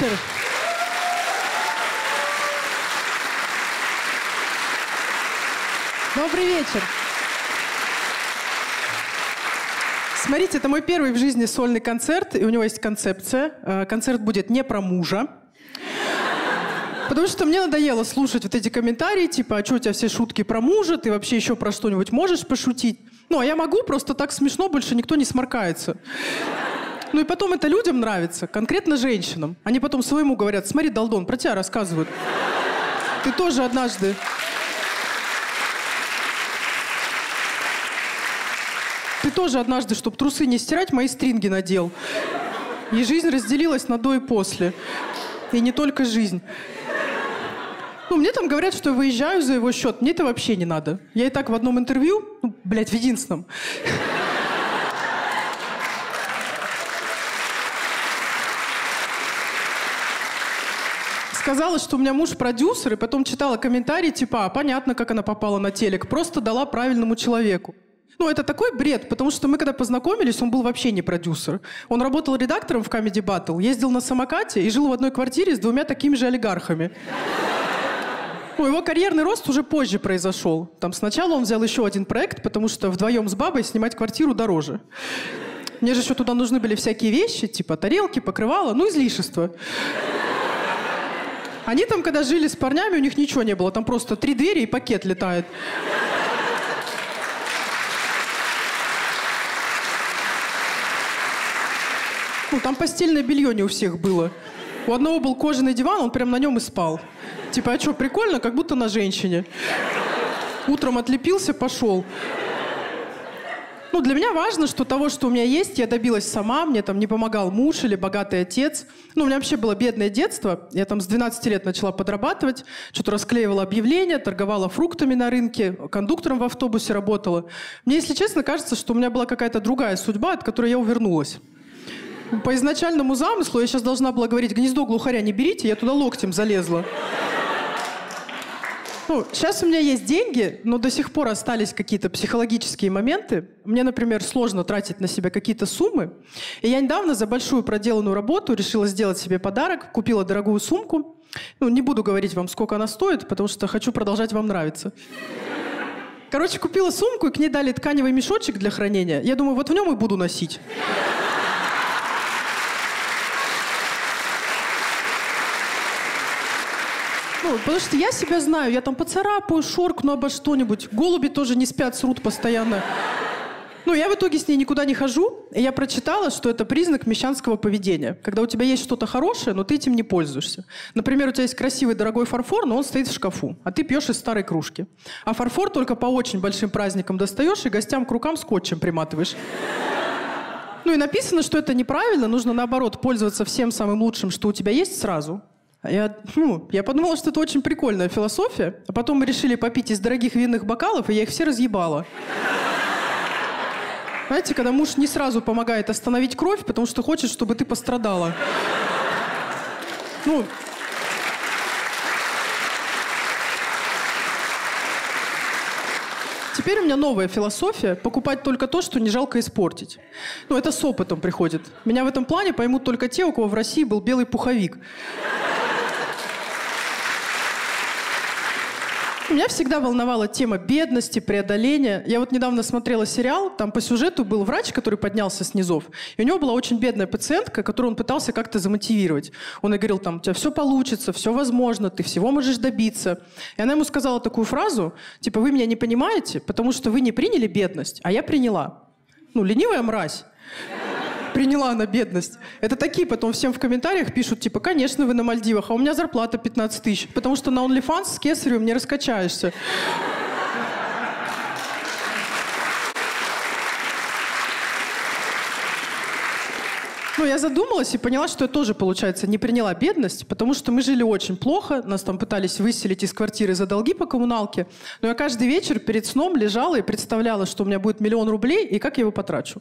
вечер. Добрый вечер. Смотрите, это мой первый в жизни сольный концерт, и у него есть концепция. Э, концерт будет не про мужа. Потому что мне надоело слушать вот эти комментарии, типа, а что у тебя все шутки про мужа, ты вообще еще про что-нибудь можешь пошутить? Ну, а я могу, просто так смешно, больше никто не сморкается. Ну и потом это людям нравится, конкретно женщинам. Они потом своему говорят, смотри, Долдон, про тебя рассказывают. Ты тоже однажды Ты тоже однажды, чтобы трусы не стирать, мои стринги надел. И жизнь разделилась на до и после. И не только жизнь. Ну, мне там говорят, что я выезжаю за его счет. Мне это вообще не надо. Я и так в одном интервью, ну, блядь, в единственном, сказала, что у меня муж продюсер, и потом читала комментарии, типа, а, понятно, как она попала на телек, просто дала правильному человеку. Ну, это такой бред, потому что мы когда познакомились, он был вообще не продюсер. Он работал редактором в Comedy Battle, ездил на самокате и жил в одной квартире с двумя такими же олигархами. Ну, его карьерный рост уже позже произошел. Там сначала он взял еще один проект, потому что вдвоем с бабой снимать квартиру дороже. Мне же еще туда нужны были всякие вещи, типа тарелки, покрывала, ну, излишества. Они там, когда жили с парнями, у них ничего не было. Там просто три двери и пакет летает. Ну, там постельное белье не у всех было. У одного был кожаный диван, он прям на нем и спал. Типа, а что, прикольно, как будто на женщине. Утром отлепился, пошел. Ну, для меня важно, что того, что у меня есть, я добилась сама. Мне там не помогал муж или богатый отец. Ну, у меня вообще было бедное детство. Я там с 12 лет начала подрабатывать. Что-то расклеивала объявления, торговала фруктами на рынке, кондуктором в автобусе работала. Мне, если честно, кажется, что у меня была какая-то другая судьба, от которой я увернулась. По изначальному замыслу я сейчас должна была говорить, гнездо глухаря не берите, я туда локтем залезла. Ну, сейчас у меня есть деньги, но до сих пор остались какие-то психологические моменты. Мне, например, сложно тратить на себя какие-то суммы. И я недавно за большую проделанную работу решила сделать себе подарок, купила дорогую сумку. Ну, не буду говорить вам, сколько она стоит, потому что хочу продолжать вам нравиться. Короче, купила сумку, и к ней дали тканевый мешочек для хранения. Я думаю, вот в нем и буду носить. Ну, потому что я себя знаю, я там поцарапаю, шоркну обо что-нибудь. Голуби тоже не спят, срут постоянно. Ну, я в итоге с ней никуда не хожу, и я прочитала, что это признак мещанского поведения. Когда у тебя есть что-то хорошее, но ты этим не пользуешься. Например, у тебя есть красивый дорогой фарфор, но он стоит в шкафу, а ты пьешь из старой кружки. А фарфор только по очень большим праздникам достаешь и гостям к рукам скотчем приматываешь. Ну и написано, что это неправильно, нужно наоборот пользоваться всем самым лучшим, что у тебя есть сразу. Я, ну, я подумала, что это очень прикольная философия. А потом мы решили попить из дорогих винных бокалов, и я их все разъебала. Знаете, когда муж не сразу помогает остановить кровь, потому что хочет, чтобы ты пострадала. Ну, Теперь у меня новая философия – покупать только то, что не жалко испортить. Ну, это с опытом приходит. Меня в этом плане поймут только те, у кого в России был белый пуховик. Меня всегда волновала тема бедности, преодоления. Я вот недавно смотрела сериал, там по сюжету был врач, который поднялся с низов, и у него была очень бедная пациентка, которую он пытался как-то замотивировать. Он ей говорил, там, у тебя все получится, все возможно, ты всего можешь добиться. И она ему сказала такую фразу, типа, вы меня не понимаете, потому что вы не приняли бедность, а я приняла. Ну, ленивая мразь приняла на бедность. Это такие потом всем в комментариях пишут, типа, конечно, вы на Мальдивах, а у меня зарплата 15 тысяч, потому что на OnlyFans с кесарем не раскачаешься. Ну, я задумалась и поняла, что я тоже, получается, не приняла бедность, потому что мы жили очень плохо, нас там пытались выселить из квартиры за долги по коммуналке, но я каждый вечер перед сном лежала и представляла, что у меня будет миллион рублей и как я его потрачу.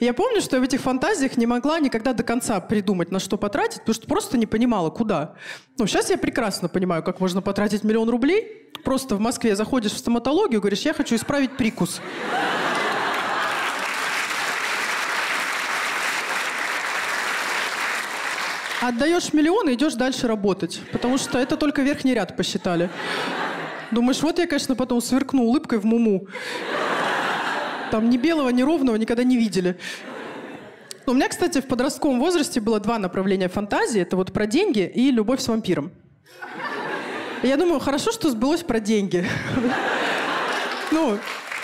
И я помню, что я в этих фантазиях не могла никогда до конца придумать, на что потратить, потому что просто не понимала, куда. Ну, сейчас я прекрасно понимаю, как можно потратить миллион рублей. Просто в Москве заходишь в стоматологию, говоришь, я хочу исправить прикус. Отдаешь миллион и идешь дальше работать. Потому что это только верхний ряд посчитали. Думаешь, вот я, конечно, потом сверкну улыбкой в муму. Там ни белого, ни ровного никогда не видели. У меня, кстати, в подростковом возрасте было два направления фантазии. Это вот про деньги и любовь с вампиром. Я думаю, хорошо, что сбылось про деньги. Ну,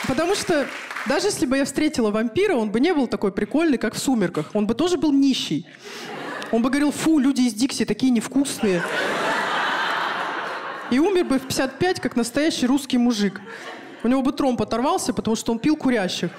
потому что даже если бы я встретила вампира, он бы не был такой прикольный, как в «Сумерках». Он бы тоже был нищий. Он бы говорил, фу, люди из Дикси такие невкусные. И умер бы в 55, как настоящий русский мужик. У него бы тромб оторвался, потому что он пил курящих.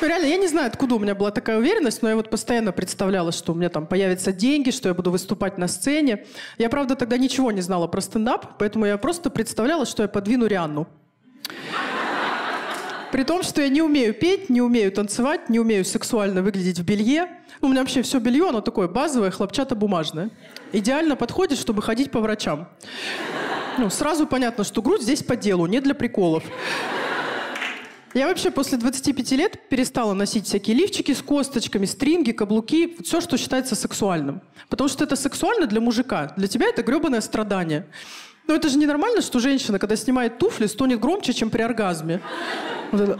Ну, реально, я не знаю, откуда у меня была такая уверенность, но я вот постоянно представляла, что у меня там появятся деньги, что я буду выступать на сцене. Я, правда, тогда ничего не знала про стендап, поэтому я просто представляла, что я подвину Рианну. При том, что я не умею петь, не умею танцевать, не умею сексуально выглядеть в белье. У меня вообще все белье, оно такое базовое, хлопчатобумажное. Идеально подходит, чтобы ходить по врачам. Ну, сразу понятно, что грудь здесь по делу, не для приколов. Я вообще после 25 лет перестала носить всякие лифчики с косточками, стринги, каблуки, все, что считается сексуальным. Потому что это сексуально для мужика. Для тебя это гребаное страдание. Но это же ненормально, что женщина, когда снимает туфли, стонет громче, чем при оргазме. Вот это...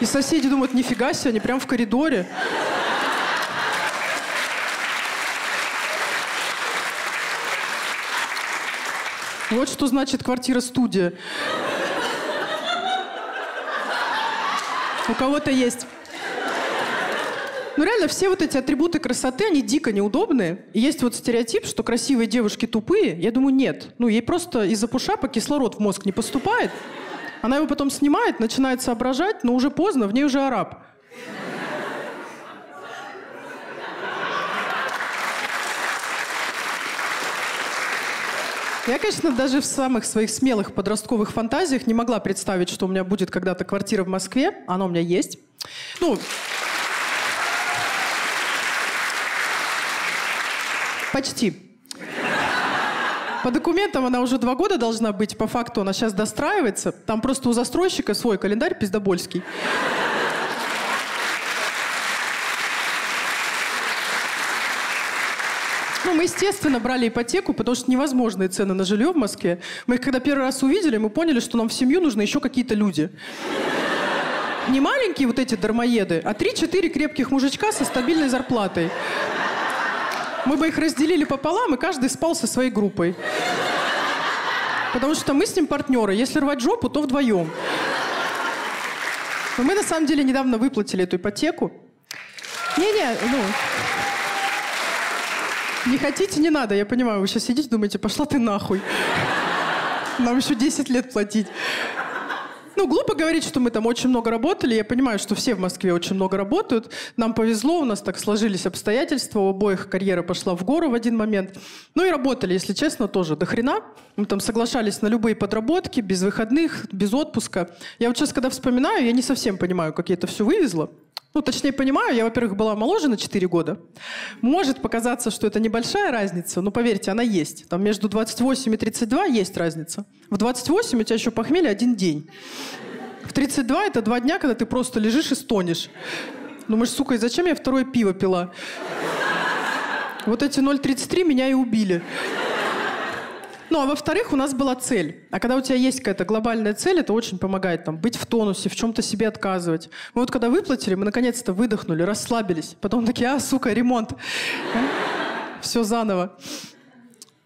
И соседи думают, нифига себе, они прям в коридоре. Вот что значит квартира-студия. У кого-то есть. Ну реально, все вот эти атрибуты красоты, они дико неудобные. И есть вот стереотип, что красивые девушки тупые. Я думаю, нет. Ну, ей просто из-за пушапа кислород в мозг не поступает. Она его потом снимает, начинает соображать, но уже поздно, в ней уже араб. Я, конечно, даже в самых своих смелых подростковых фантазиях не могла представить, что у меня будет когда-то квартира в Москве. Она у меня есть. Ну, почти. По документам она уже два года должна быть, по факту она сейчас достраивается. Там просто у застройщика свой календарь пиздобольский. Ну, мы, естественно, брали ипотеку, потому что невозможные цены на жилье в Москве. Мы их когда первый раз увидели, мы поняли, что нам в семью нужны еще какие-то люди. Не маленькие вот эти дармоеды, а 3-4 крепких мужичка со стабильной зарплатой. Мы бы их разделили пополам, и каждый спал со своей группой. Потому что мы с ним партнеры. Если рвать жопу, то вдвоем. Но мы на самом деле недавно выплатили эту ипотеку. Не-не, ну... Не хотите, не надо. Я понимаю, вы сейчас сидите, думаете, пошла ты нахуй. Нам еще 10 лет платить. Ну, глупо говорить, что мы там очень много работали. Я понимаю, что все в Москве очень много работают. Нам повезло, у нас так сложились обстоятельства. У обоих карьера пошла в гору в один момент. Ну и работали, если честно, тоже до хрена. Мы там соглашались на любые подработки, без выходных, без отпуска. Я вот сейчас, когда вспоминаю, я не совсем понимаю, как я это все вывезла. Ну, точнее, понимаю, я, во-первых, была моложе на 4 года. Может показаться, что это небольшая разница, но поверьте, она есть. Там между 28 и 32 есть разница. В 28 у тебя еще похмелье один день. В 32 это два дня, когда ты просто лежишь и стонешь. Думаешь, сука, и зачем я второе пиво пила? Вот эти 0,33 меня и убили. Ну, а во-вторых, у нас была цель. А когда у тебя есть какая-то глобальная цель, это очень помогает там быть в тонусе, в чем-то себе отказывать. Мы вот когда выплатили, мы наконец-то выдохнули, расслабились. Потом такие, а, сука, ремонт. Все заново.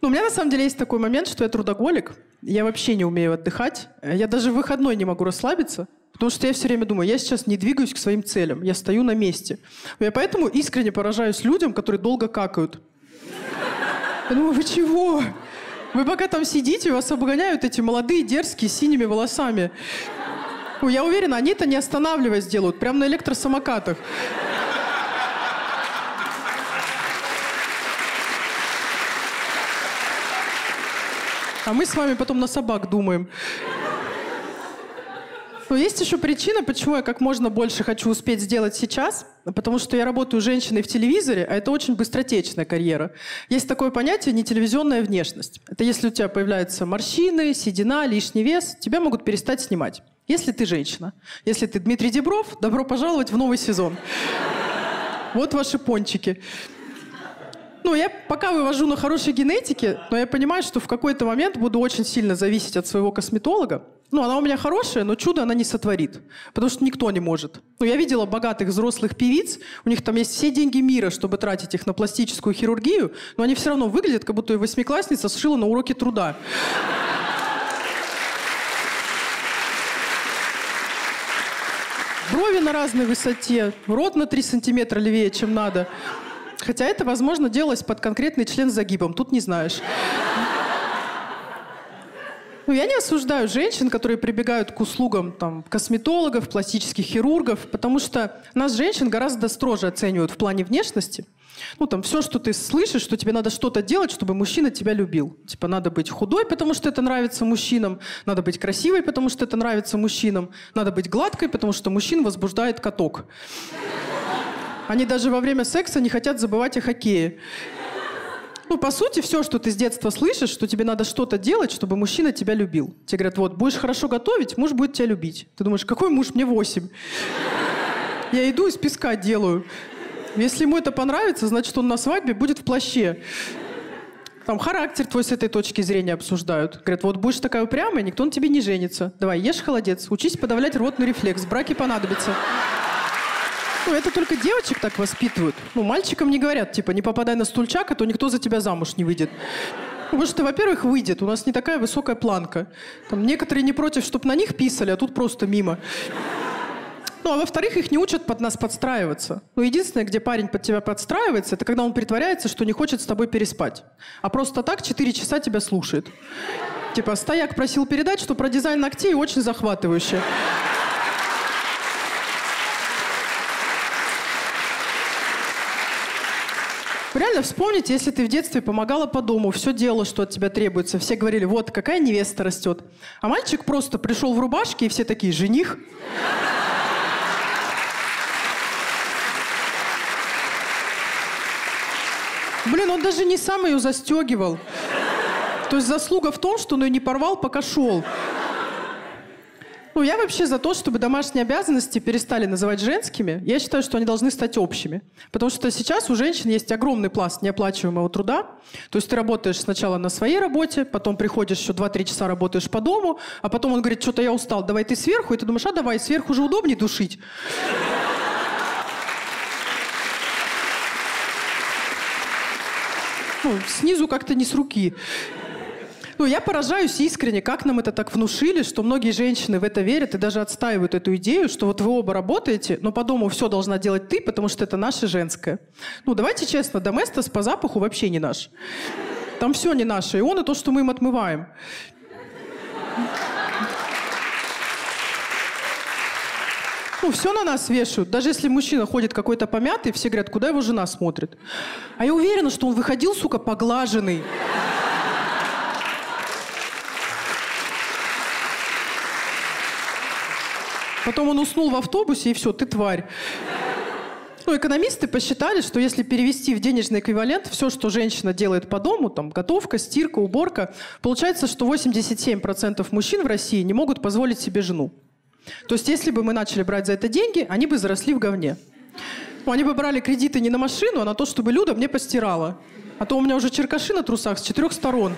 Ну, у меня на самом деле есть такой момент, что я трудоголик. Я вообще не умею отдыхать. Я даже в выходной не могу расслабиться. Потому что я все время думаю, я сейчас не двигаюсь к своим целям, я стою на месте. Я поэтому искренне поражаюсь людям, которые долго какают. Я думаю, вы чего? Вы пока там сидите, вас обгоняют эти молодые, дерзкие, с синими волосами. Я уверена, они это не останавливаясь делают, прямо на электросамокатах. А мы с вами потом на собак думаем. Но есть еще причина, почему я как можно больше хочу успеть сделать сейчас. Потому что я работаю женщиной в телевизоре, а это очень быстротечная карьера. Есть такое понятие нетелевизионная внешность. Это если у тебя появляются морщины, седина, лишний вес, тебя могут перестать снимать. Если ты женщина. Если ты Дмитрий Дебров, добро пожаловать в новый сезон. Вот ваши пончики. Ну, я пока вывожу на хорошей генетике, но я понимаю, что в какой-то момент буду очень сильно зависеть от своего косметолога. Ну, она у меня хорошая, но чудо она не сотворит. Потому что никто не может. Ну, я видела богатых взрослых певиц, у них там есть все деньги мира, чтобы тратить их на пластическую хирургию, но они все равно выглядят, как будто и восьмиклассница сшила на уроке труда. Брови на разной высоте, рот на 3 сантиметра левее, чем надо. Хотя это, возможно, делалось под конкретный член с загибом. Тут не знаешь. Ну, я не осуждаю женщин, которые прибегают к услугам там, косметологов, пластических хирургов, потому что нас, женщин, гораздо строже оценивают в плане внешности. Ну, там, все, что ты слышишь, что тебе надо что-то делать, чтобы мужчина тебя любил. Типа, надо быть худой, потому что это нравится мужчинам, надо быть красивой, потому что это нравится мужчинам, надо быть гладкой, потому что мужчин возбуждает каток. Они даже во время секса не хотят забывать о хоккее. Ну, по сути, все, что ты с детства слышишь, что тебе надо что-то делать, чтобы мужчина тебя любил. Тебе говорят, вот, будешь хорошо готовить, муж будет тебя любить. Ты думаешь, какой муж? Мне восемь. Я иду из песка делаю. Если ему это понравится, значит, он на свадьбе будет в плаще. Там характер твой с этой точки зрения обсуждают. Говорят, вот будешь такая упрямая, никто на тебе не женится. Давай, ешь холодец, учись подавлять ротный рефлекс, браки понадобится. Ну, это только девочек так воспитывают. Ну, мальчикам не говорят, типа, не попадай на стульчак, а то никто за тебя замуж не выйдет. Потому что, во-первых, выйдет. У нас не такая высокая планка. Там некоторые не против, чтобы на них писали, а тут просто мимо. Ну, а во-вторых, их не учат под нас подстраиваться. Ну, единственное, где парень под тебя подстраивается, это когда он притворяется, что не хочет с тобой переспать. А просто так 4 часа тебя слушает. Типа, стояк просил передать, что про дизайн ногтей очень захватывающе. Реально вспомните, если ты в детстве помогала по дому, все делала, что от тебя требуется. Все говорили, вот, какая невеста растет. А мальчик просто пришел в рубашке, и все такие, жених. Блин, он даже не сам ее застегивал. То есть заслуга в том, что он ее не порвал, пока шел. Ну, я вообще за то, чтобы домашние обязанности перестали называть женскими. Я считаю, что они должны стать общими. Потому что сейчас у женщин есть огромный пласт неоплачиваемого труда. То есть ты работаешь сначала на своей работе, потом приходишь еще 2-3 часа работаешь по дому, а потом он говорит, что-то я устал, давай ты сверху. И ты думаешь, а давай, сверху уже удобнее душить. Ну, снизу как-то не с руки. Ну, я поражаюсь искренне, как нам это так внушили, что многие женщины в это верят и даже отстаивают эту идею, что вот вы оба работаете, но по дому все должна делать ты, потому что это наше женское. Ну, давайте честно, доместос по запаху вообще не наш. Там все не наше, и он, и то, что мы им отмываем. Ну, все на нас вешают. Даже если мужчина ходит какой-то помятый, все говорят, куда его жена смотрит. А я уверена, что он выходил, сука, поглаженный. Потом он уснул в автобусе, и все, ты тварь. Ну, экономисты посчитали, что если перевести в денежный эквивалент все, что женщина делает по дому, там, готовка, стирка, уборка, получается, что 87% мужчин в России не могут позволить себе жену. То есть, если бы мы начали брать за это деньги, они бы заросли в говне. Ну, они бы брали кредиты не на машину, а на то, чтобы Люда мне постирала. А то у меня уже черкаши на трусах с четырех сторон.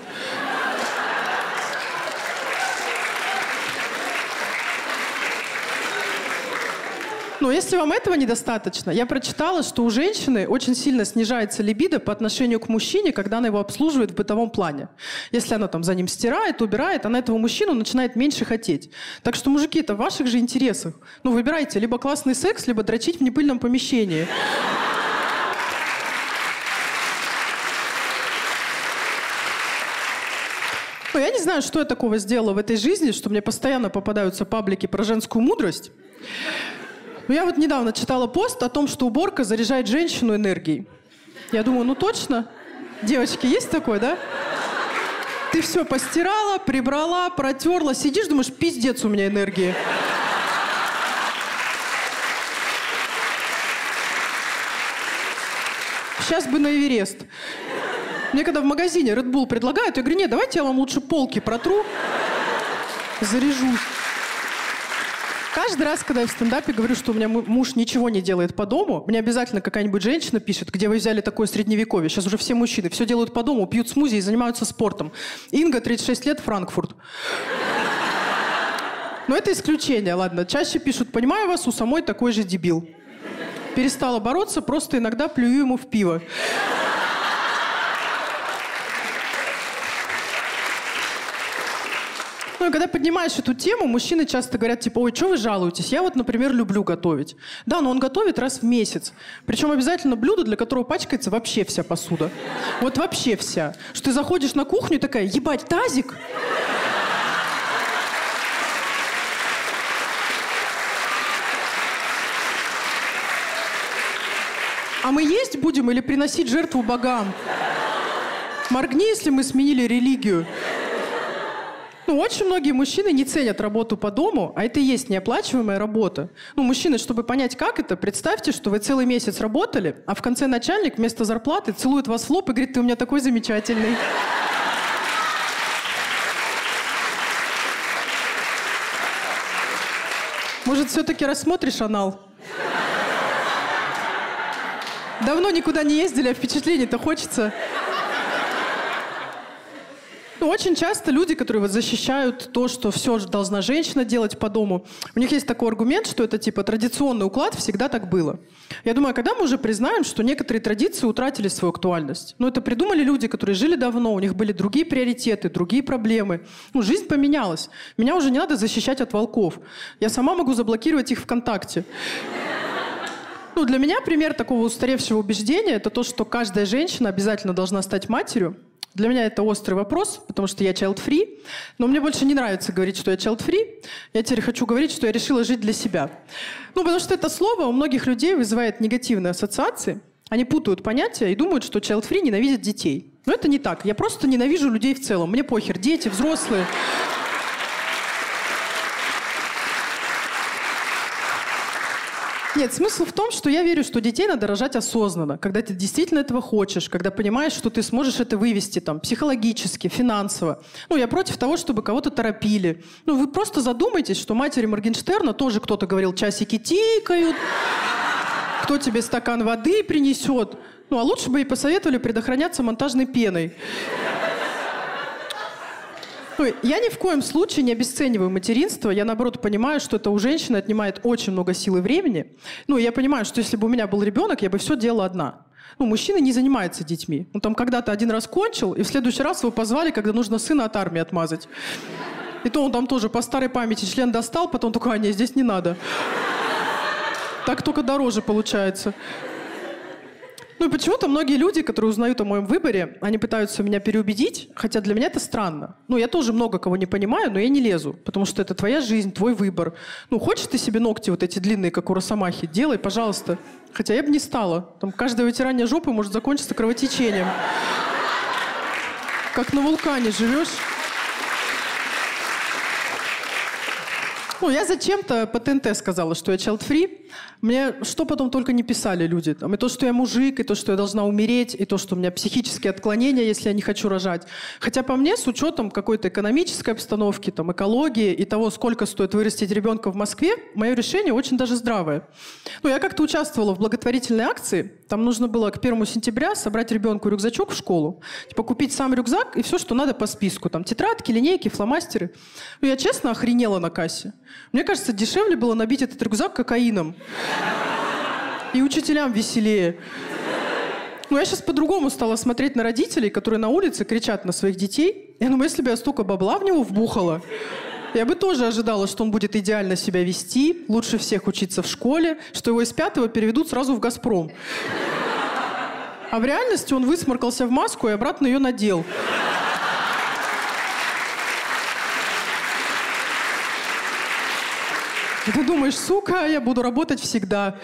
Но если вам этого недостаточно, я прочитала, что у женщины очень сильно снижается либидо по отношению к мужчине, когда она его обслуживает в бытовом плане. Если она там за ним стирает, убирает, она этого мужчину начинает меньше хотеть. Так что, мужики, это в ваших же интересах. Ну, выбирайте либо классный секс, либо дрочить в непыльном помещении. Ну, я не знаю, что я такого сделала в этой жизни, что мне постоянно попадаются паблики про женскую мудрость. Но я вот недавно читала пост о том, что уборка заряжает женщину энергией. Я думаю, ну точно? Девочки, есть такое, да? Ты все постирала, прибрала, протерла, сидишь, думаешь, пиздец у меня энергии. Сейчас бы на Эверест. Мне когда в магазине Red Bull предлагают, я говорю, нет, давайте я вам лучше полки протру, заряжусь. Каждый раз, когда я в стендапе говорю, что у меня муж ничего не делает по дому, мне обязательно какая-нибудь женщина пишет, где вы взяли такое средневековье. Сейчас уже все мужчины все делают по дому, пьют смузи и занимаются спортом. Инга, 36 лет, Франкфурт. Но это исключение, ладно. Чаще пишут, понимаю вас, у самой такой же дебил. Перестала бороться, просто иногда плюю ему в пиво. Ну и когда поднимаешь эту тему, мужчины часто говорят, типа, ой, что вы жалуетесь? Я вот, например, люблю готовить. Да, но он готовит раз в месяц. Причем обязательно блюдо, для которого пачкается вообще вся посуда. Вот вообще вся. Что ты заходишь на кухню и такая, ебать, тазик? А мы есть будем или приносить жертву богам? Моргни, если мы сменили религию. Ну, очень многие мужчины не ценят работу по дому, а это и есть неоплачиваемая работа. Ну, мужчины, чтобы понять, как это, представьте, что вы целый месяц работали, а в конце начальник вместо зарплаты целует вас в лоб и говорит, ты у меня такой замечательный. Может, все-таки рассмотришь анал? Давно никуда не ездили, а впечатлений-то хочется. Ну, очень часто люди, которые вот защищают то, что все должна женщина делать по дому, у них есть такой аргумент, что это типа традиционный уклад, всегда так было. Я думаю, а когда мы уже признаем, что некоторые традиции утратили свою актуальность? Ну, это придумали люди, которые жили давно, у них были другие приоритеты, другие проблемы. Ну, жизнь поменялась. Меня уже не надо защищать от волков. Я сама могу заблокировать их ВКонтакте. Ну, для меня пример такого устаревшего убеждения – это то, что каждая женщина обязательно должна стать матерью, для меня это острый вопрос, потому что я child-free, но мне больше не нравится говорить, что я child-free. Я теперь хочу говорить, что я решила жить для себя. Ну, потому что это слово у многих людей вызывает негативные ассоциации. Они путают понятия и думают, что child-free ненавидит детей. Но это не так. Я просто ненавижу людей в целом. Мне похер. Дети, взрослые. Нет, смысл в том, что я верю, что детей надо рожать осознанно, когда ты действительно этого хочешь, когда понимаешь, что ты сможешь это вывести там психологически, финансово. Ну, я против того, чтобы кого-то торопили. Ну, вы просто задумайтесь, что матери Моргенштерна тоже кто-то говорил, часики тикают, кто тебе стакан воды принесет. Ну, а лучше бы ей посоветовали предохраняться монтажной пеной. Ну, я ни в коем случае не обесцениваю материнство. Я, наоборот, понимаю, что это у женщины отнимает очень много сил и времени. Ну, я понимаю, что если бы у меня был ребенок, я бы все делала одна. Ну, мужчина не занимается детьми. Он там когда-то один раз кончил, и в следующий раз его позвали, когда нужно сына от армии отмазать. И то он там тоже по старой памяти член достал, потом только, а, нет, здесь не надо. Так только дороже получается. Ну почему-то многие люди, которые узнают о моем выборе, они пытаются меня переубедить, хотя для меня это странно. Ну, я тоже много кого не понимаю, но я не лезу, потому что это твоя жизнь, твой выбор. Ну, хочешь ты себе ногти вот эти длинные, как у Росомахи, делай, пожалуйста. Хотя я бы не стала. Там каждое вытирание жопы может закончиться кровотечением. Как на вулкане живешь. Ну, я зачем-то по ТНТ сказала, что я child-free. Мне что потом только не писали люди. Там, и то, что я мужик, и то, что я должна умереть, и то, что у меня психические отклонения, если я не хочу рожать. Хотя по мне, с учетом какой-то экономической обстановки, там, экологии и того, сколько стоит вырастить ребенка в Москве, мое решение очень даже здравое. Ну, я как-то участвовала в благотворительной акции. Там нужно было к 1 сентября собрать ребенку рюкзачок в школу. Типа купить сам рюкзак и все, что надо по списку. Там тетрадки, линейки, фломастеры. Ну, я честно охренела на кассе. Мне кажется, дешевле было набить этот рюкзак кокаином. И учителям веселее. Ну, я сейчас по-другому стала смотреть на родителей, которые на улице кричат на своих детей. Я думаю, если бы я столько бабла в него вбухала, я бы тоже ожидала, что он будет идеально себя вести, лучше всех учиться в школе, что его из пятого переведут сразу в «Газпром». А в реальности он высморкался в маску и обратно ее надел. И ты думаешь, сука, я буду работать всегда.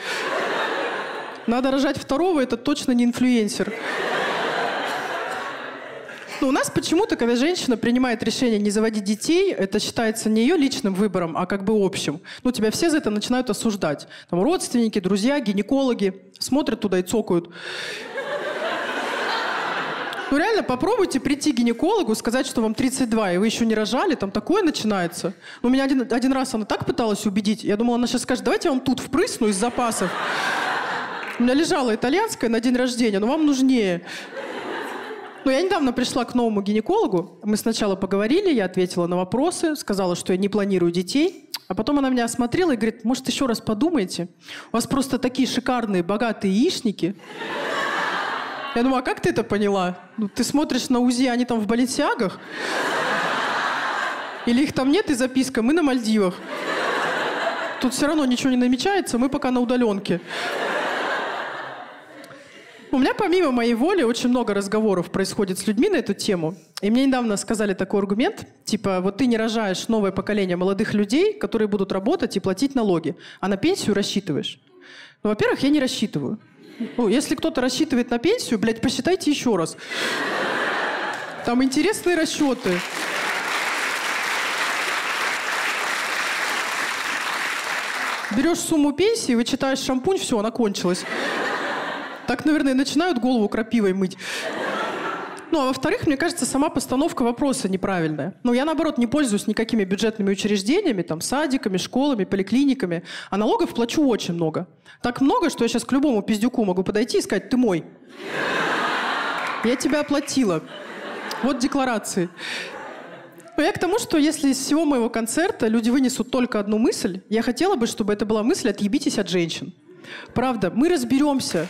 Надо рожать второго, это точно не инфлюенсер. Но у нас почему-то, когда женщина принимает решение не заводить детей, это считается не ее личным выбором, а как бы общим. Ну, тебя все за это начинают осуждать. Там родственники, друзья, гинекологи смотрят туда и цокают. Ну реально, попробуйте прийти к гинекологу, сказать, что вам 32, и вы еще не рожали, там такое начинается. Ну, меня один, один раз она так пыталась убедить, я думала, она сейчас скажет, давайте я вам тут впрысну из запасов. У меня лежала итальянская на день рождения, но вам нужнее. Ну, я недавно пришла к новому гинекологу. Мы сначала поговорили, я ответила на вопросы, сказала, что я не планирую детей. А потом она меня осмотрела и говорит, может, еще раз подумайте? У вас просто такие шикарные, богатые яичники. Я думаю, а как ты это поняла? Ну, ты смотришь на УЗИ, они там в балетсиагах? Или их там нет и записка «Мы на Мальдивах». Тут все равно ничего не намечается, мы пока на удаленке. У меня помимо моей воли очень много разговоров происходит с людьми на эту тему. И мне недавно сказали такой аргумент, типа, вот ты не рожаешь новое поколение молодых людей, которые будут работать и платить налоги, а на пенсию рассчитываешь. Ну, во-первых, я не рассчитываю. Ну, если кто-то рассчитывает на пенсию, блядь, посчитайте еще раз. Там интересные расчеты. Берешь сумму пенсии, вычитаешь шампунь, все, она кончилась. Так, наверное, начинают голову крапивой мыть. Ну, а во-вторых, мне кажется, сама постановка вопроса неправильная. Ну, я, наоборот, не пользуюсь никакими бюджетными учреждениями, там, садиками, школами, поликлиниками, а налогов плачу очень много. Так много, что я сейчас к любому пиздюку могу подойти и сказать, ты мой. Я тебя оплатила. Вот декларации. Но я к тому, что если из всего моего концерта люди вынесут только одну мысль, я хотела бы, чтобы это была мысль «отъебитесь от женщин». Правда, мы разберемся.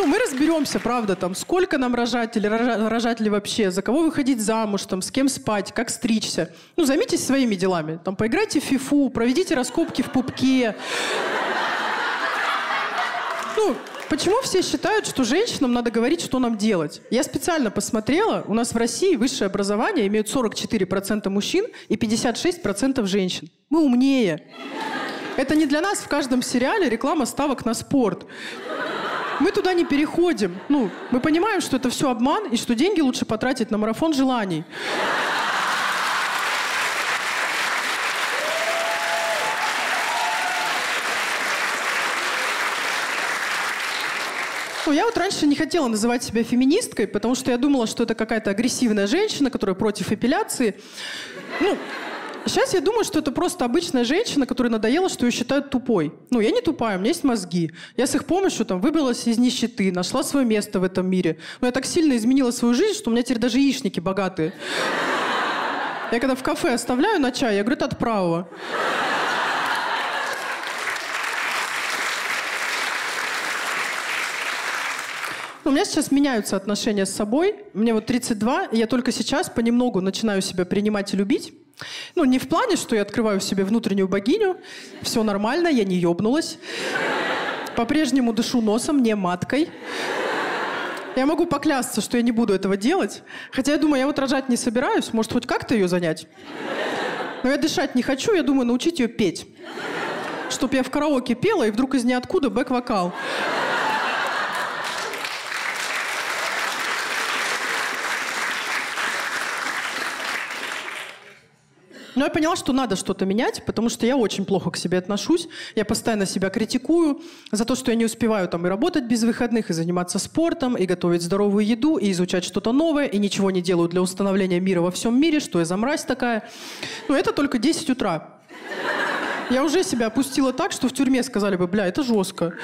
Ну, мы разберемся, правда, там, сколько нам рожать или рожать ли вообще, за кого выходить замуж, там, с кем спать, как стричься. Ну, займитесь своими делами. Там, поиграйте в фифу, проведите раскопки в пупке. Ну, Почему все считают, что женщинам надо говорить, что нам делать? Я специально посмотрела, у нас в России высшее образование имеют 44% мужчин и 56% женщин. Мы умнее. Это не для нас в каждом сериале реклама ставок на спорт. Мы туда не переходим. Ну, мы понимаем, что это все обман, и что деньги лучше потратить на марафон желаний. Ну, я вот раньше не хотела называть себя феминисткой, потому что я думала, что это какая-то агрессивная женщина, которая против эпиляции. Ну, Сейчас я думаю, что это просто обычная женщина, которая надоела, что ее считают тупой. Ну, я не тупая, у меня есть мозги. Я с их помощью там выбралась из нищеты, нашла свое место в этом мире. Но я так сильно изменила свою жизнь, что у меня теперь даже яичники богатые. Я когда в кафе оставляю на чай, я говорю, это от правого. У меня сейчас меняются отношения с собой. Мне вот 32, и я только сейчас понемногу начинаю себя принимать и любить. Ну, не в плане, что я открываю в себе внутреннюю богиню. Все нормально, я не ёбнулась. По-прежнему дышу носом, не маткой. Я могу поклясться, что я не буду этого делать. Хотя я думаю, я вот рожать не собираюсь. Может, хоть как-то ее занять? Но я дышать не хочу, я думаю, научить ее петь. Чтоб я в караоке пела, и вдруг из ниоткуда бэк-вокал. Но я поняла, что надо что-то менять, потому что я очень плохо к себе отношусь. Я постоянно себя критикую за то, что я не успеваю там и работать без выходных, и заниматься спортом, и готовить здоровую еду, и изучать что-то новое, и ничего не делаю для установления мира во всем мире, что я за мразь такая. Но это только 10 утра. Я уже себя опустила так, что в тюрьме сказали бы, бля, это жестко.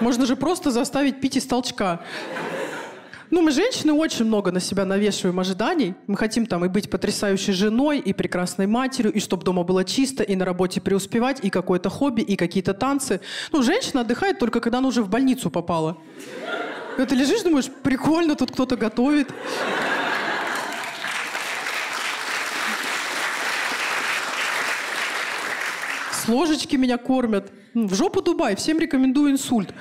Можно же просто заставить пить из толчка. Ну, мы, женщины, очень много на себя навешиваем ожиданий. Мы хотим там и быть потрясающей женой, и прекрасной матерью, и чтобы дома было чисто, и на работе преуспевать, и какое-то хобби, и какие-то танцы. Ну, женщина отдыхает только когда она уже в больницу попала. И ты лежишь, думаешь, прикольно, тут кто-то готовит. С ложечки меня кормят. В жопу Дубай, всем рекомендую инсульт.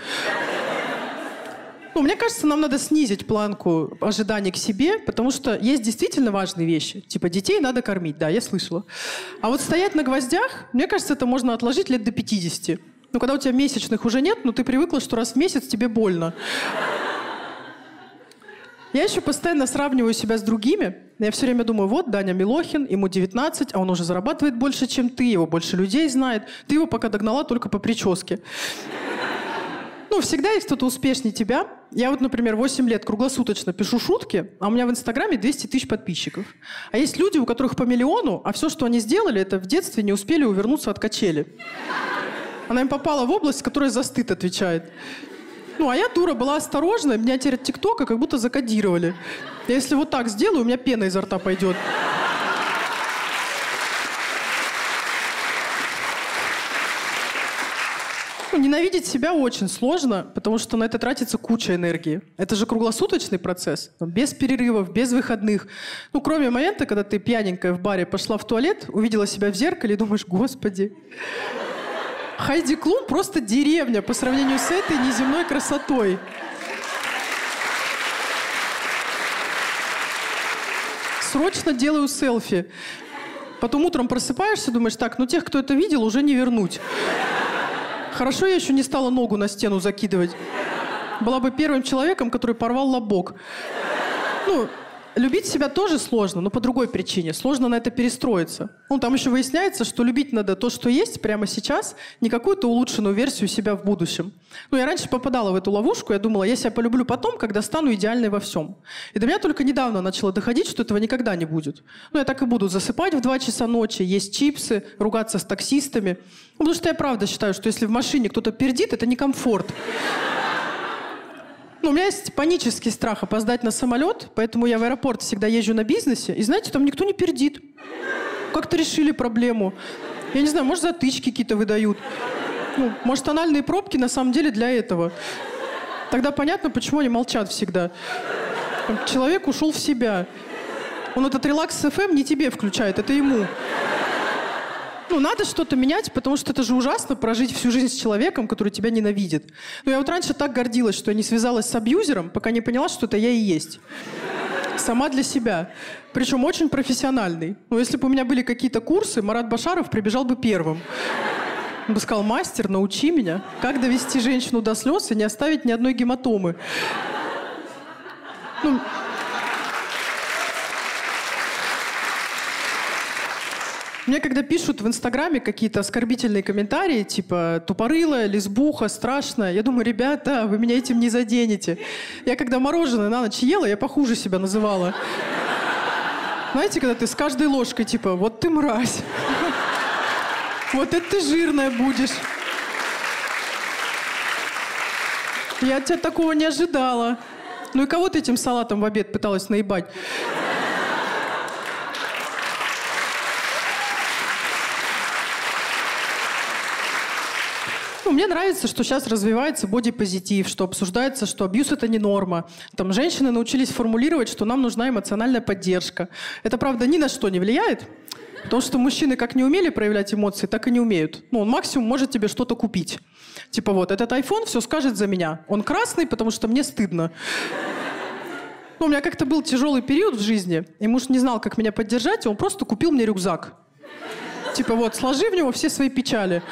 Ну, мне кажется, нам надо снизить планку ожиданий к себе, потому что есть действительно важные вещи. Типа детей надо кормить, да, я слышала. А вот стоять на гвоздях, мне кажется, это можно отложить лет до 50. Ну, когда у тебя месячных уже нет, но ты привыкла, что раз в месяц тебе больно. Я еще постоянно сравниваю себя с другими. Я все время думаю, вот Даня Милохин, ему 19, а он уже зарабатывает больше, чем ты, его больше людей знает. Ты его пока догнала только по прическе. Ну, всегда есть кто-то успешнее тебя. Я вот, например, 8 лет круглосуточно пишу шутки, а у меня в Инстаграме 200 тысяч подписчиков. А есть люди, у которых по миллиону, а все, что они сделали, это в детстве не успели увернуться от качели. Она им попала в область, которая за стыд отвечает. Ну, а я, дура, была осторожна, меня теперь от ТикТока как будто закодировали. Я если вот так сделаю, у меня пена изо рта пойдет. Ну, ненавидеть себя очень сложно, потому что на это тратится куча энергии. Это же круглосуточный процесс, без перерывов, без выходных. Ну, кроме момента, когда ты пьяненькая в баре пошла в туалет, увидела себя в зеркале и думаешь, господи, Хайди Клум просто деревня по сравнению с этой неземной красотой. Срочно делаю селфи. Потом утром просыпаешься, думаешь, так, ну тех, кто это видел, уже не вернуть. Хорошо, я еще не стала ногу на стену закидывать. Была бы первым человеком, который порвал лобок. Ну, любить себя тоже сложно, но по другой причине. Сложно на это перестроиться. Ну, там еще выясняется, что любить надо то, что есть прямо сейчас, не какую-то улучшенную версию себя в будущем. Ну, я раньше попадала в эту ловушку, я думала, я себя полюблю потом, когда стану идеальной во всем. И до меня только недавно начало доходить, что этого никогда не будет. Ну, я так и буду засыпать в 2 часа ночи, есть чипсы, ругаться с таксистами. Ну, потому что я правда считаю, что если в машине кто-то пердит, это не комфорт. Ну, у меня есть панический страх опоздать на самолет, поэтому я в аэропорт всегда езжу на бизнесе. И знаете, там никто не пердит. Как-то решили проблему. Я не знаю, может, затычки какие-то выдают. Ну, может, тональные пробки на самом деле для этого. Тогда понятно, почему они молчат всегда. Человек ушел в себя. Он этот релакс FM не тебе включает, это ему. Ну, надо что-то менять, потому что это же ужасно прожить всю жизнь с человеком, который тебя ненавидит. Ну, я вот раньше так гордилась, что я не связалась с абьюзером, пока не поняла, что это я и есть. Сама для себя. Причем очень профессиональный. Ну, если бы у меня были какие-то курсы, Марат Башаров прибежал бы первым. Он бы сказал, мастер, научи меня, как довести женщину до слез и не оставить ни одной гематомы. Ну, Мне когда пишут в Инстаграме какие-то оскорбительные комментарии, типа «тупорылая», «лесбуха», «страшная», я думаю, ребята, вы меня этим не заденете. Я когда мороженое на ночь ела, я похуже себя называла. Знаете, когда ты с каждой ложкой, типа «вот ты мразь», «вот это ты жирная будешь». Я от тебя такого не ожидала. Ну и кого ты этим салатом в обед пыталась наебать? Ну, мне нравится, что сейчас развивается бодипозитив, что обсуждается, что абьюз — это не норма. Там женщины научились формулировать, что нам нужна эмоциональная поддержка. Это, правда, ни на что не влияет, потому что мужчины как не умели проявлять эмоции, так и не умеют. Ну, он максимум может тебе что-то купить. Типа вот, этот iPhone все скажет за меня. Он красный, потому что мне стыдно. Ну, у меня как-то был тяжелый период в жизни, и муж не знал, как меня поддержать, и он просто купил мне рюкзак. Типа вот, сложи в него все свои печали.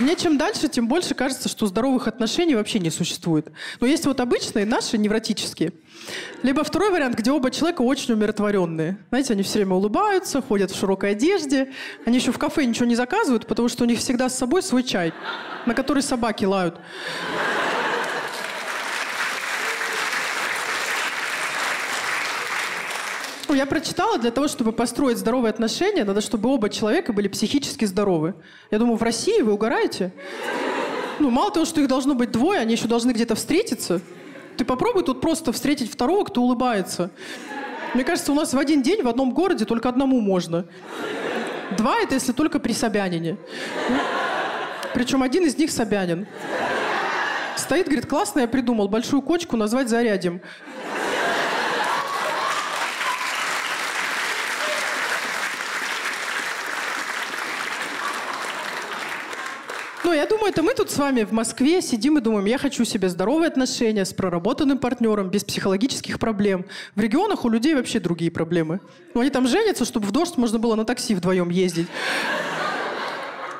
Мне чем дальше, тем больше кажется, что здоровых отношений вообще не существует. Но есть вот обычные наши, невротические. Либо второй вариант, где оба человека очень умиротворенные. Знаете, они все время улыбаются, ходят в широкой одежде. Они еще в кафе ничего не заказывают, потому что у них всегда с собой свой чай, на который собаки лают. Ну, я прочитала, для того, чтобы построить здоровые отношения, надо, чтобы оба человека были психически здоровы. Я думаю, в России вы угораете? Ну, мало того, что их должно быть двое, они еще должны где-то встретиться. Ты попробуй тут просто встретить второго, кто улыбается. Мне кажется, у нас в один день в одном городе только одному можно. Два — это если только при Собянине. Причем один из них Собянин. Стоит, говорит, классно я придумал, большую кочку назвать зарядим. Ну, я думаю, это мы тут с вами в Москве сидим и думаем, я хочу себе здоровые отношения с проработанным партнером, без психологических проблем. В регионах у людей вообще другие проблемы. Ну, они там женятся, чтобы в дождь можно было на такси вдвоем ездить.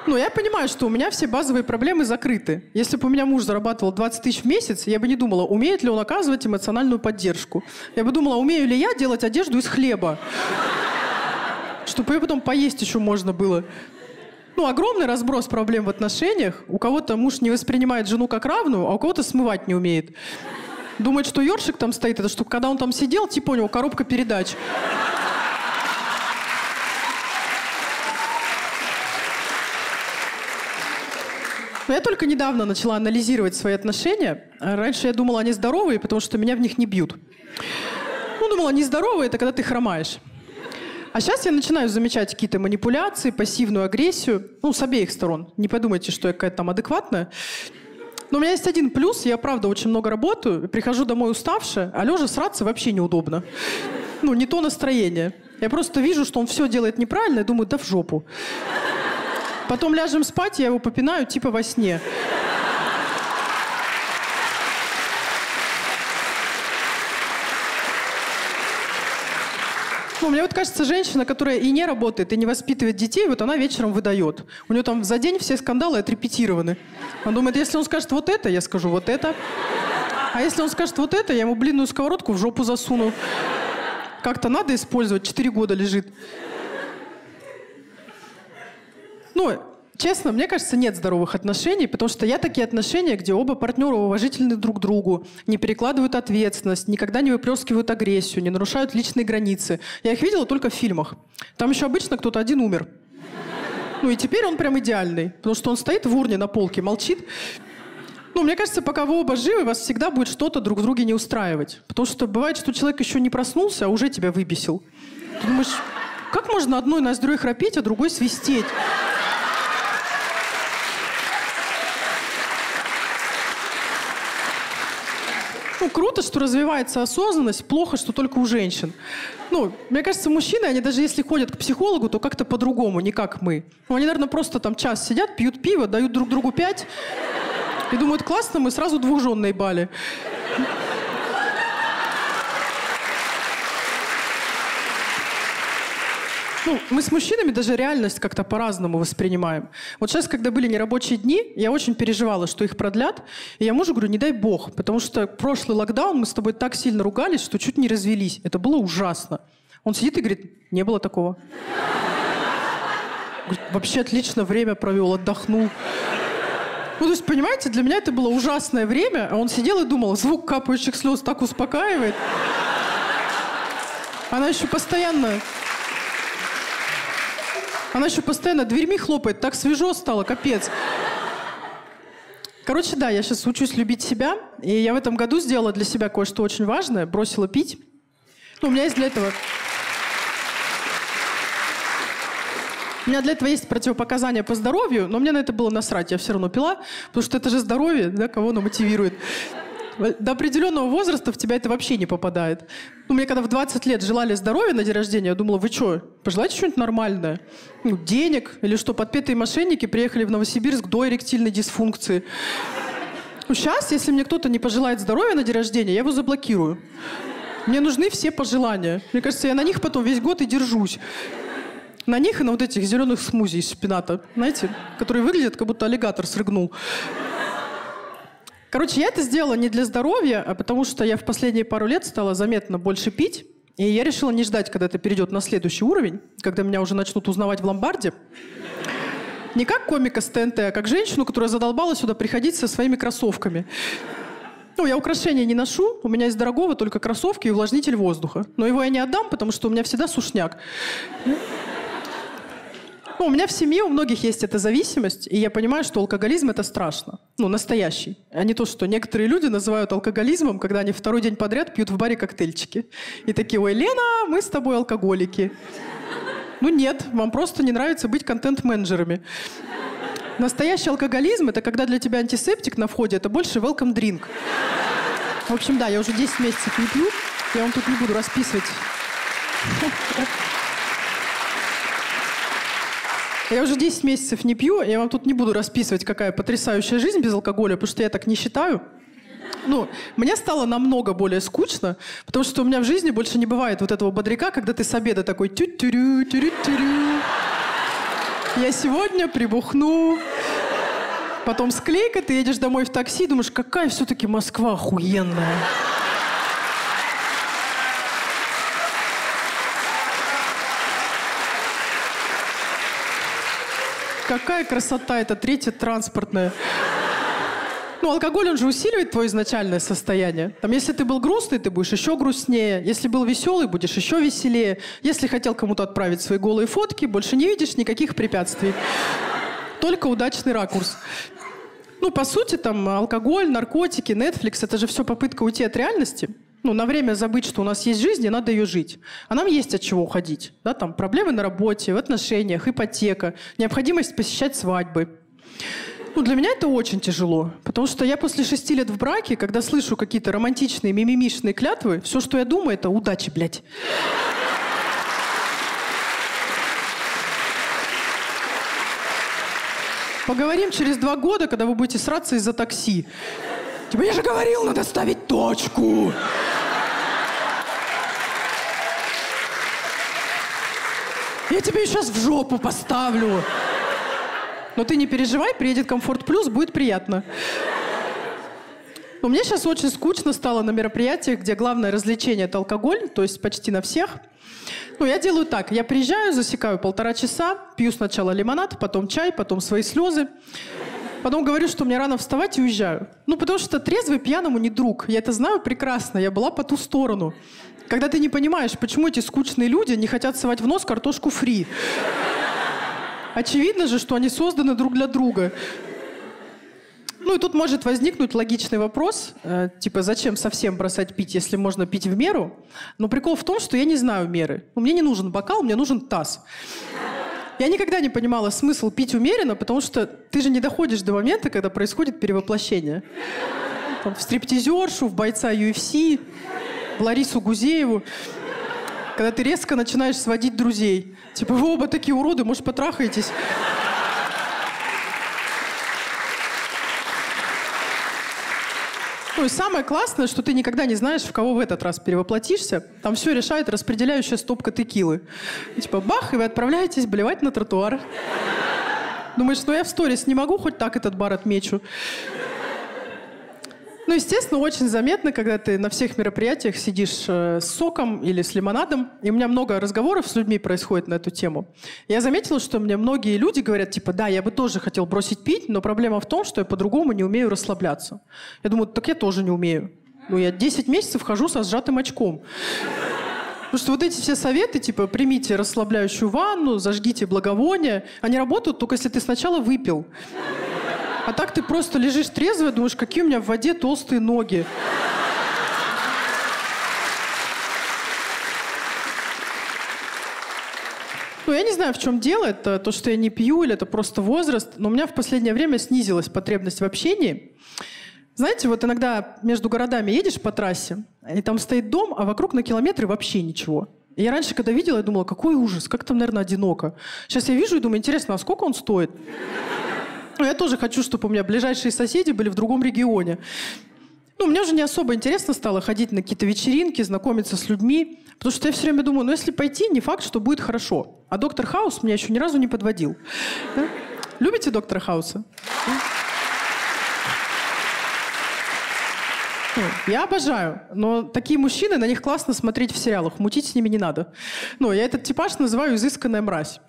Ну, я понимаю, что у меня все базовые проблемы закрыты. Если бы у меня муж зарабатывал 20 тысяч в месяц, я бы не думала, умеет ли он оказывать эмоциональную поддержку. Я бы думала, умею ли я делать одежду из хлеба. Чтобы ее потом поесть еще можно было. Ну, огромный разброс проблем в отношениях. У кого-то муж не воспринимает жену как равную, а у кого-то смывать не умеет. Думает, что ёршик там стоит, это что когда он там сидел, типа у него коробка передач. Но я только недавно начала анализировать свои отношения. Раньше я думала, они здоровые, потому что меня в них не бьют. Ну, думала, нездоровые — это когда ты хромаешь. А сейчас я начинаю замечать какие-то манипуляции, пассивную агрессию, ну, с обеих сторон. Не подумайте, что я какая-то там адекватная. Но у меня есть один плюс, я, правда, очень много работаю, прихожу домой уставшая, а лежа сраться вообще неудобно. Ну, не то настроение. Я просто вижу, что он все делает неправильно, и думаю, да в жопу. Потом ляжем спать, я его попинаю типа во сне. Ну, мне вот кажется, женщина, которая и не работает, и не воспитывает детей, вот она вечером выдает. У нее там за день все скандалы отрепетированы. Она думает, если он скажет вот это, я скажу вот это. А если он скажет вот это, я ему блинную сковородку в жопу засуну. Как-то надо использовать, четыре года лежит. Ну, честно, мне кажется, нет здоровых отношений, потому что я такие отношения, где оба партнера уважительны друг другу, не перекладывают ответственность, никогда не выплескивают агрессию, не нарушают личные границы. Я их видела только в фильмах. Там еще обычно кто-то один умер. Ну и теперь он прям идеальный, потому что он стоит в урне на полке, молчит. Ну, мне кажется, пока вы оба живы, вас всегда будет что-то друг друге не устраивать. Потому что бывает, что человек еще не проснулся, а уже тебя выбесил. Ты думаешь, как можно одной ноздрой храпеть, а другой свистеть? Ну, круто, что развивается осознанность, плохо, что только у женщин. Ну, мне кажется, мужчины, они даже если ходят к психологу, то как-то по-другому, не как мы. Ну, они, наверное, просто там час сидят, пьют пиво, дают друг другу пять и думают, классно, мы сразу двух жен наебали. Ну, мы с мужчинами даже реальность как-то по-разному воспринимаем. Вот сейчас, когда были нерабочие дни, я очень переживала, что их продлят. И я мужу говорю, не дай бог, потому что прошлый локдаун мы с тобой так сильно ругались, что чуть не развелись. Это было ужасно. Он сидит и говорит, не было такого. Говорит, вообще отлично время провел, отдохнул. Ну, то есть, понимаете, для меня это было ужасное время, а он сидел и думал, звук капающих слез так успокаивает. Она еще постоянно она еще постоянно дверьми хлопает. Так свежо стало, капец. Короче, да, я сейчас учусь любить себя. И я в этом году сделала для себя кое-что очень важное. Бросила пить. Ну, у меня есть для этого... У меня для этого есть противопоказания по здоровью, но мне на это было насрать. Я все равно пила, потому что это же здоровье, да, кого оно мотивирует. До определенного возраста в тебя это вообще не попадает. Ну, мне когда в 20 лет желали здоровья на день рождения, я думала, вы что, пожелайте что-нибудь нормальное? Ну, денег? Или что, подпетые мошенники приехали в Новосибирск до эректильной дисфункции? Ну, сейчас, если мне кто-то не пожелает здоровья на день рождения, я его заблокирую. Мне нужны все пожелания. Мне кажется, я на них потом весь год и держусь. На них и на вот этих зеленых смузи из шпината, знаете, которые выглядят, как будто аллигатор срыгнул. Короче, я это сделала не для здоровья, а потому что я в последние пару лет стала заметно больше пить. И я решила не ждать, когда это перейдет на следующий уровень, когда меня уже начнут узнавать в ломбарде. Не как комика с ТНТ, а как женщину, которая задолбала сюда приходить со своими кроссовками. Ну, я украшения не ношу, у меня из дорогого только кроссовки и увлажнитель воздуха. Но его я не отдам, потому что у меня всегда сушняк. Ну, у меня в семье у многих есть эта зависимость, и я понимаю, что алкоголизм – это страшно. Ну, настоящий. А не то, что некоторые люди называют алкоголизмом, когда они второй день подряд пьют в баре коктейльчики. И такие, ой, Лена, мы с тобой алкоголики. Ну нет, вам просто не нравится быть контент-менеджерами. Настоящий алкоголизм – это когда для тебя антисептик на входе – это больше welcome drink. В общем, да, я уже 10 месяцев не пью. Я вам тут не буду расписывать. Я уже 10 месяцев не пью, я вам тут не буду расписывать, какая потрясающая жизнь без алкоголя, потому что я так не считаю. Ну, мне стало намного более скучно, потому что у меня в жизни больше не бывает вот этого бодряка, когда ты с обеда такой тю тюрю тюрю тюрю Я сегодня прибухну. Потом склейка, ты едешь домой в такси, думаешь, какая все-таки Москва охуенная. Какая красота, это третья транспортная. Ну, алкоголь, он же усиливает твое изначальное состояние. Там, если ты был грустный, ты будешь еще грустнее. Если был веселый, будешь еще веселее. Если хотел кому-то отправить свои голые фотки, больше не видишь никаких препятствий. Только удачный ракурс. Ну, по сути, там алкоголь, наркотики, Netflix — это же все попытка уйти от реальности. Ну, на время забыть, что у нас есть жизнь, и надо ее жить. А нам есть от чего уходить. Да, там проблемы на работе, в отношениях, ипотека, необходимость посещать свадьбы. Ну, для меня это очень тяжело, потому что я после шести лет в браке, когда слышу какие-то романтичные, мимимишные клятвы, все, что я думаю, это удачи, блядь. Поговорим через два года, когда вы будете сраться из-за такси. Типа, я же говорил, надо ставить точку. Я тебе сейчас в жопу поставлю. Но ты не переживай, приедет Комфорт Плюс, будет приятно. Но мне сейчас очень скучно стало на мероприятиях, где главное развлечение – это алкоголь, то есть почти на всех. Ну, я делаю так. Я приезжаю, засекаю полтора часа, пью сначала лимонад, потом чай, потом свои слезы. Потом говорю, что мне рано вставать и уезжаю. Ну, потому что трезвый пьяному не друг. Я это знаю прекрасно. Я была по ту сторону. Когда ты не понимаешь, почему эти скучные люди не хотят совать в нос картошку фри. Очевидно же, что они созданы друг для друга. Ну и тут может возникнуть логичный вопрос, э, типа, зачем совсем бросать пить, если можно пить в меру? Но прикол в том, что я не знаю меры. Ну, мне не нужен бокал, мне нужен таз. Я никогда не понимала смысл пить умеренно, потому что ты же не доходишь до момента, когда происходит перевоплощение. Там, в стриптизершу, в бойца UFC, в Ларису Гузееву. Когда ты резко начинаешь сводить друзей. Типа, вы оба такие уроды, может, потрахаетесь? Ну и самое классное, что ты никогда не знаешь, в кого в этот раз перевоплотишься. Там все решает распределяющая стопка текилы. И типа бах, и вы отправляетесь блевать на тротуар. Думаешь, ну я в сторис не могу хоть так этот бар отмечу. Ну, естественно, очень заметно, когда ты на всех мероприятиях сидишь э, с соком или с лимонадом. И у меня много разговоров с людьми происходит на эту тему. Я заметила, что мне многие люди говорят, типа, да, я бы тоже хотел бросить пить, но проблема в том, что я по-другому не умею расслабляться. Я думаю, так я тоже не умею. Ну, я 10 месяцев хожу со сжатым очком. Потому что вот эти все советы, типа, примите расслабляющую ванну, зажгите благовония, они работают только если ты сначала выпил. А так ты просто лежишь трезвый, думаешь, какие у меня в воде толстые ноги. Ну, я не знаю, в чем дело. Это то, что я не пью, или это просто возраст. Но у меня в последнее время снизилась потребность в общении. Знаете, вот иногда между городами едешь по трассе, и там стоит дом, а вокруг на километры вообще ничего. И я раньше, когда видела, я думала, какой ужас, как там, наверное, одиноко. Сейчас я вижу и думаю, интересно, а сколько он стоит? Ну, я тоже хочу, чтобы у меня ближайшие соседи были в другом регионе. Ну, мне уже не особо интересно стало ходить на какие-то вечеринки, знакомиться с людьми, потому что я все время думаю, ну, если пойти, не факт, что будет хорошо. А доктор Хаус меня еще ни разу не подводил. Да? Любите доктора Хауса? Ну, я обожаю, но такие мужчины, на них классно смотреть в сериалах, мутить с ними не надо. Ну, я этот типаж называю изысканная мразь.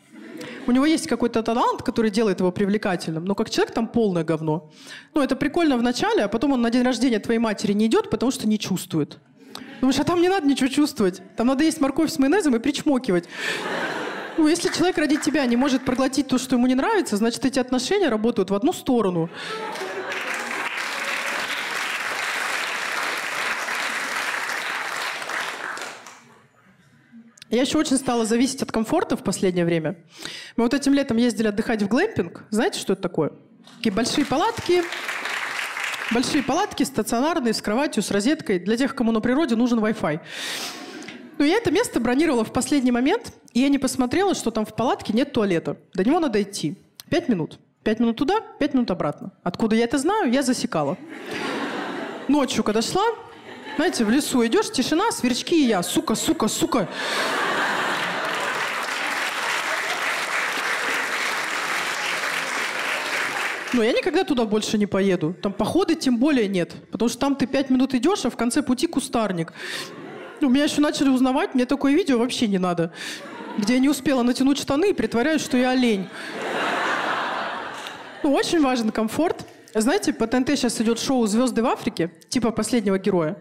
У него есть какой-то талант, который делает его привлекательным, но как человек там полное говно. Ну, это прикольно в начале, а потом он на день рождения твоей матери не идет, потому что не чувствует. Думаешь, а там не надо ничего чувствовать. Там надо есть морковь с майонезом и причмокивать. Ну, если человек ради тебя не может проглотить то, что ему не нравится, значит, эти отношения работают в одну сторону. Я еще очень стала зависеть от комфорта в последнее время. Мы вот этим летом ездили отдыхать в глэмпинг. Знаете, что это такое? Такие большие палатки, большие палатки стационарные, с кроватью, с розеткой. Для тех, кому на природе нужен Wi-Fi. Но я это место бронировала в последний момент, и я не посмотрела, что там в палатке нет туалета. До него надо идти. Пять минут. Пять минут туда, пять минут обратно. Откуда я это знаю, я засекала. Ночью, когда шла, знаете, в лесу идешь, тишина, сверчки и я. Сука, сука, сука. Ну, я никогда туда больше не поеду. Там походы тем более нет. Потому что там ты пять минут идешь, а в конце пути кустарник. У меня еще начали узнавать, мне такое видео вообще не надо. Где я не успела натянуть штаны и притворяюсь, что я олень. Ну, очень важен комфорт. Знаете, по ТНТ сейчас идет шоу «Звезды в Африке», типа «Последнего героя».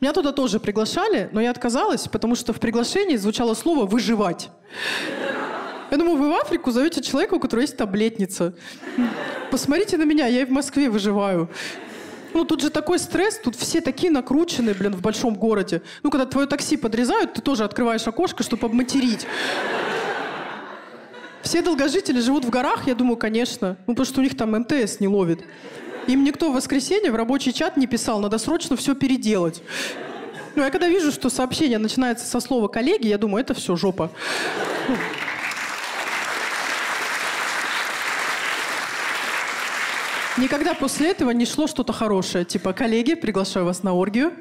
Меня туда тоже приглашали, но я отказалась, потому что в приглашении звучало слово «выживать». Я думаю, вы в Африку зовете человека, у которого есть таблетница. Посмотрите на меня, я и в Москве выживаю. Ну, тут же такой стресс, тут все такие накрученные, блин, в большом городе. Ну, когда твое такси подрезают, ты тоже открываешь окошко, чтобы обматерить. Все долгожители живут в горах, я думаю, конечно. Ну, потому что у них там МТС не ловит. Им никто в воскресенье в рабочий чат не писал, надо срочно все переделать. Ну, я когда вижу, что сообщение начинается со слова «коллеги», я думаю, это все жопа. Никогда после этого не шло что-то хорошее. Типа, коллеги, приглашаю вас на оргию.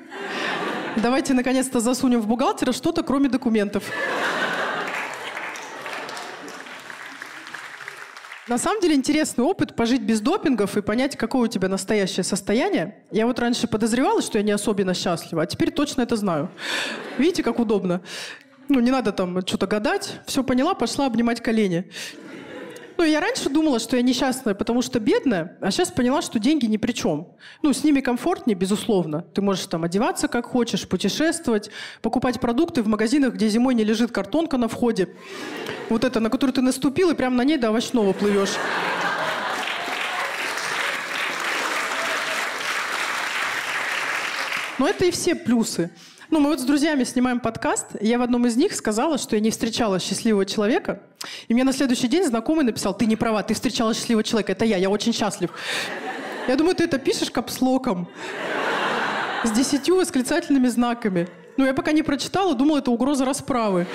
Давайте, наконец-то, засунем в бухгалтера что-то, кроме документов. На самом деле интересный опыт пожить без допингов и понять, какое у тебя настоящее состояние. Я вот раньше подозревала, что я не особенно счастлива, а теперь точно это знаю. Видите, как удобно? Ну, не надо там что-то гадать. Все поняла, пошла обнимать колени. Ну, я раньше думала, что я несчастная, потому что бедная, а сейчас поняла, что деньги ни при чем. Ну, с ними комфортнее, безусловно. Ты можешь там одеваться как хочешь, путешествовать, покупать продукты в магазинах, где зимой не лежит картонка на входе. Вот это, на которую ты наступил, и прямо на ней до овощного плывешь. Но это и все плюсы. Ну, мы вот с друзьями снимаем подкаст. Я в одном из них сказала, что я не встречала счастливого человека. И мне на следующий день знакомый написал, ты не права, ты встречала счастливого человека. Это я, я очень счастлив. Я думаю, ты это пишешь капслоком. С десятью восклицательными знаками. Ну, я пока не прочитала, думала, это угроза расправы.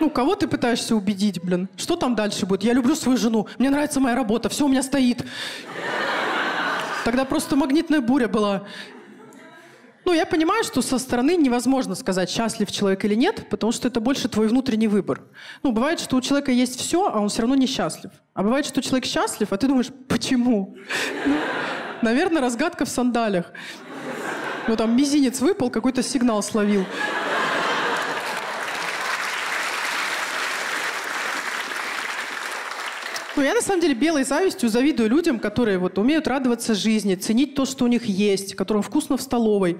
Ну, кого ты пытаешься убедить, блин? Что там дальше будет? Я люблю свою жену, мне нравится моя работа, все у меня стоит. Тогда просто магнитная буря была. Ну, я понимаю, что со стороны невозможно сказать, счастлив человек или нет, потому что это больше твой внутренний выбор. Ну, бывает, что у человека есть все, а он все равно несчастлив. А бывает, что человек счастлив, а ты думаешь, почему? Ну, наверное, разгадка в сандалях. Ну, там мизинец выпал, какой-то сигнал словил. Ну, я на самом деле белой завистью завидую людям, которые вот умеют радоваться жизни, ценить то, что у них есть, которым вкусно в столовой.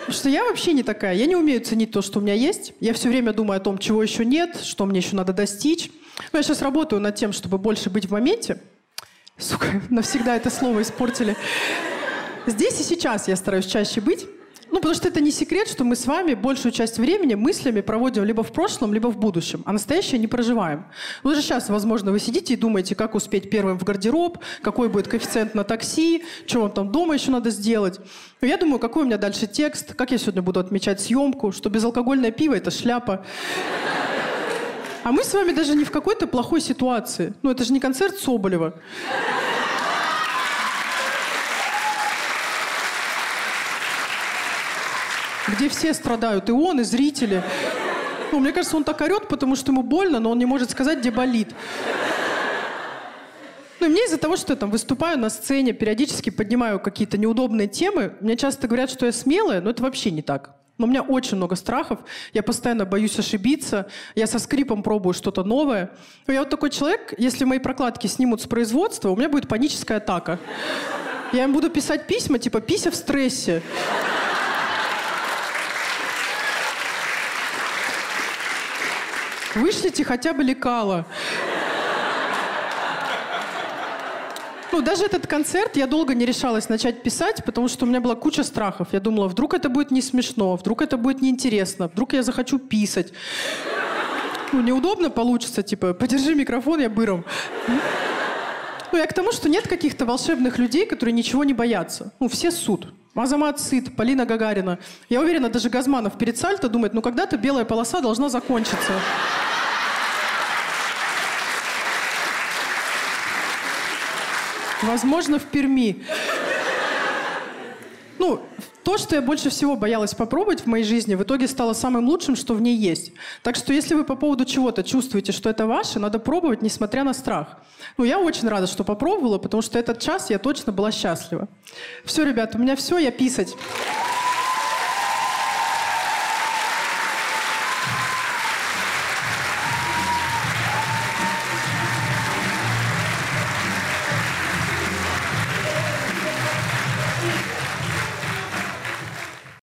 Потому что я вообще не такая. Я не умею ценить то, что у меня есть. Я все время думаю о том, чего еще нет, что мне еще надо достичь. Но я сейчас работаю над тем, чтобы больше быть в моменте. Сука, навсегда это слово испортили. Здесь и сейчас я стараюсь чаще быть. Ну, потому что это не секрет, что мы с вами большую часть времени мыслями проводим либо в прошлом, либо в будущем, а настоящее не проживаем. Ну, даже сейчас, возможно, вы сидите и думаете, как успеть первым в гардероб, какой будет коэффициент на такси, что вам там дома еще надо сделать. Но я думаю, какой у меня дальше текст, как я сегодня буду отмечать съемку, что безалкогольное пиво – это шляпа. А мы с вами даже не в какой-то плохой ситуации. Ну, это же не концерт Соболева. Где все страдают, и он, и зрители. Ну, мне кажется, он так орет, потому что ему больно, но он не может сказать, где болит. Ну, мне из-за того, что я там выступаю на сцене, периодически поднимаю какие-то неудобные темы, мне часто говорят, что я смелая, но это вообще не так. Но у меня очень много страхов, я постоянно боюсь ошибиться, я со скрипом пробую что-то новое. Но я вот такой человек, если мои прокладки снимут с производства, у меня будет паническая атака. Я им буду писать письма, типа «пися в стрессе». Вышлите хотя бы лекала. Ну, даже этот концерт я долго не решалась начать писать, потому что у меня была куча страхов. Я думала, вдруг это будет не смешно, вдруг это будет неинтересно, вдруг я захочу писать. Ну, неудобно получится, типа, подержи микрофон, я быром. Ну, я к тому, что нет каких-то волшебных людей, которые ничего не боятся. Ну, все суд. Азамат Сыт, Полина Гагарина. Я уверена, даже Газманов перед сальто думает, ну когда-то белая полоса должна закончиться. Возможно, в Перми. Ну, То, что я больше всего боялась попробовать в моей жизни, в итоге стало самым лучшим, что в ней есть. Так что если вы по поводу чего-то чувствуете, что это ваше, надо пробовать, несмотря на страх. Ну, я очень рада, что попробовала, потому что этот час я точно была счастлива. Все, ребят, у меня все, я писать.